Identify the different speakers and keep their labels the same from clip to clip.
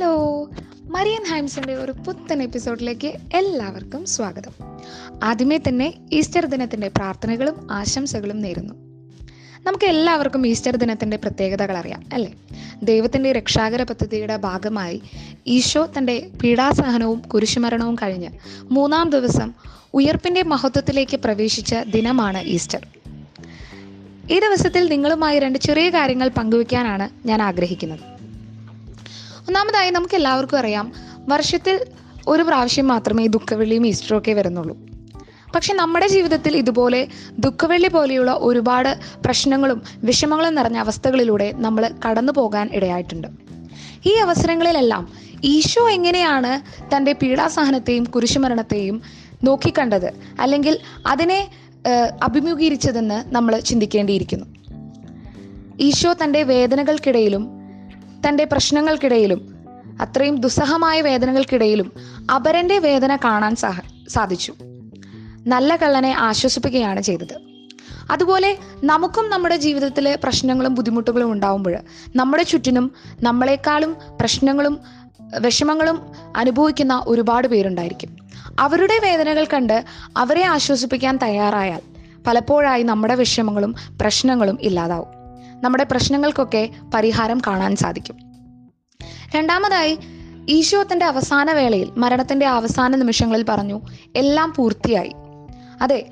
Speaker 1: ടൈംസിന്റെ ഒരു പുത്തൻ എപ്പിസോഡിലേക്ക് എല്ലാവർക്കും സ്വാഗതം. ആദ്യമേ തന്നെ ഈസ്റ്റർ ദിനത്തിന്റെ പ്രാർത്ഥനകളും ആശംസകളും നേരുന്നു. നമുക്ക് എല്ലാവർക്കും ഈസ്റ്റർ ദിനത്തിന്റെ പ്രത്യേകതകൾ അറിയാം അല്ലേ? ദൈവത്തിന്റെ രക്ഷാകര പദ്ധതിയുടെ ഭാഗമായി ഈശോ തന്റെ പീഡാസഹനവും കുരിശുമരണവും കഴിഞ്ഞ് മൂന്നാം ദിവസം ഉയർപ്പിന്റെ മഹത്വത്തിലേക്ക് പ്രവേശിച്ച ദിനമാണ് ഈസ്റ്റർ. ഈ ദിവസത്തിൽ നിങ്ങളുമായി രണ്ട് ചെറിയ കാര്യങ്ങൾ പങ്കുവയ്ക്കാനാണ് ഞാൻ ആഗ്രഹിക്കുന്നത്. ഒന്നാമതായി നമുക്ക് എല്ലാവർക്കും അറിയാം വർഷത്തിൽ ഒരു പ്രാവശ്യം മാത്രമേ ഈ ദുഃഖവെള്ളിയും ഈസ്റ്ററും ഒക്കെ വരുന്നുള്ളൂ. പക്ഷെ നമ്മുടെ ജീവിതത്തിൽ ഇതുപോലെ ദുഃഖവെള്ളി പോലെയുള്ള ഒരുപാട് പ്രശ്നങ്ങളും വിഷമങ്ങളും നിറഞ്ഞ അവസ്ഥകളിലൂടെ നമ്മൾ കടന്നു പോകാൻ ഇടയായിട്ടുണ്ട്. ഈ അവസരങ്ങളിലെല്ലാം ഈശോ എങ്ങനെയാണ് തന്റെ പീഡാസഹനത്തെയും കുരിശുമരണത്തെയും നോക്കിക്കണ്ടത് അല്ലെങ്കിൽ അതിനെ അഭിമുഖീകരിച്ചതെന്ന് നമ്മൾ ചിന്തിക്കേണ്ടിയിരിക്കുന്നു. ഈശോ തന്റെ വേദനകൾക്കിടയിലും തന്റെ പ്രശ്നങ്ങൾക്കിടയിലും അത്രയും ദുസ്സഹമായ വേദനകൾക്കിടയിലും അപരന്റെ വേദന കാണാൻ സഹ സാധിച്ചു. നല്ല കള്ളനെ ആശ്വസിപ്പിക്കുകയാണ് ചെയ്തത്. അതുപോലെ നമുക്കും നമ്മുടെ ജീവിതത്തിലെ പ്രശ്നങ്ങളും ബുദ്ധിമുട്ടുകളും ഉണ്ടാവുമ്പോൾ നമ്മുടെ ചുറ്റിനും നമ്മളെക്കാളും പ്രശ്നങ്ങളും വിഷമങ്ങളും അനുഭവിക്കുന്ന ഒരുപാട് പേരുണ്ടായിരിക്കും. അവരുടെ വേദനകൾ കണ്ട് അവരെ ആശ്വസിപ്പിക്കാൻ തയ്യാറായാൽ പലപ്പോഴായി നമ്മുടെ വിഷമങ്ങളും പ്രശ്നങ്ങളും ഇല്ലാതാവും. നമ്മുടെ പ്രശ്നങ്ങൾക്കൊക്കെ പരിഹാരം കാണാൻ സാധിക്കും. രണ്ടാമതായി ഈശോ അവസാന വേളയിൽ മരണത്തിന്റെ അവസാന നിമിഷങ്ങളിൽ പറഞ്ഞു എല്ലാം പൂർത്തിയായി. അതെ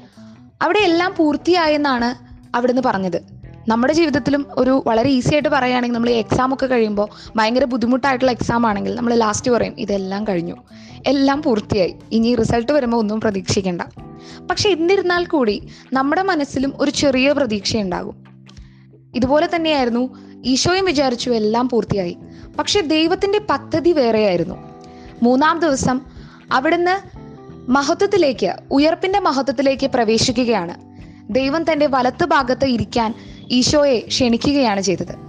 Speaker 1: അവിടെ എല്ലാം പൂർത്തിയായെന്നാണ് അവിടുന്ന് പറഞ്ഞത്. നമ്മുടെ ജീവിതത്തിലും ഒരു വളരെ ഈസി ആയിട്ട് പറയുകയാണെങ്കിൽ നമ്മൾ എക്സാം ഒക്കെ കഴിയുമ്പോൾ ഭയങ്കര ബുദ്ധിമുട്ടായിട്ടുള്ള എക്സാം ആണെങ്കിൽ നമ്മൾ ലാസ്റ്റ് പറയും ഇതെല്ലാം കഴിഞ്ഞു. എല്ലാം പൂർത്തിയായി. ഇനി റിസൾട്ട് വരുമ്പോൾ ഒന്നും പ്രതീക്ഷിക്കേണ്ട. പക്ഷെ എന്നിരുന്നാൽ കൂടി നമ്മുടെ മനസ്സിലും ഒരു ചെറിയ പ്രതീക്ഷയുണ്ടാകും. ഇതുപോലെ തന്നെയായിരുന്നു. ഈശോയും വിചാരിച്ചു എല്ലാം പൂർത്തിയായി. പക്ഷെ ദൈവത്തിന്റെ പദ്ധതി വേറെയായിരുന്നു. മൂന്നാം ദിവസം അവിടുന്ന് മഹത്വത്തിലേക്ക് ഉയർപ്പിന്റെ മഹത്വത്തിലേക്ക് പ്രവേശിക്കുകയാണ്. ദൈവം തന്റെ വലത്ത് ഭാഗത്ത് ഇരിക്കാൻ ഈശോയെ ക്ഷണിക്കുകയാണ് ചെയ്തത്.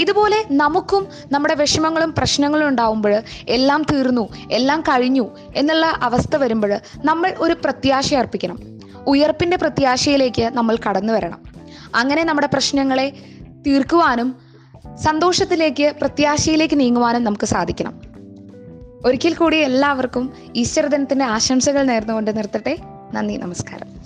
Speaker 1: ഇതുപോലെ നമുക്കും നമ്മുടെ വിഷമങ്ങളും പ്രശ്നങ്ങളും ഉണ്ടാവുമ്പോൾ എല്ലാം തീർന്നു എല്ലാം കഴിഞ്ഞു എന്നുള്ള അവസ്ഥ വരുമ്പോൾ നമ്മൾ ഒരു പ്രത്യാശ അർപ്പിക്കണം. ഉയർപ്പിന്റെ പ്രത്യാശയിലേക്ക് നമ്മൾ കടന്നു വരണം. അങ്ങനെ നമ്മുടെ പ്രശ്നങ്ങളെ തീർക്കുവാനും സന്തോഷത്തിലേക്ക് പ്രത്യാശയിലേക്ക് നീങ്ങുവാനും നമുക്ക് സാധിക്കണം. ഒരിക്കൽ കൂടി എല്ലാവർക്കും ഈശ്വര ദിനത്തിന്റെ ആശംസകൾ നേർന്നുകൊണ്ട് നിർത്തട്ടെ. നന്ദി നമസ്കാരം.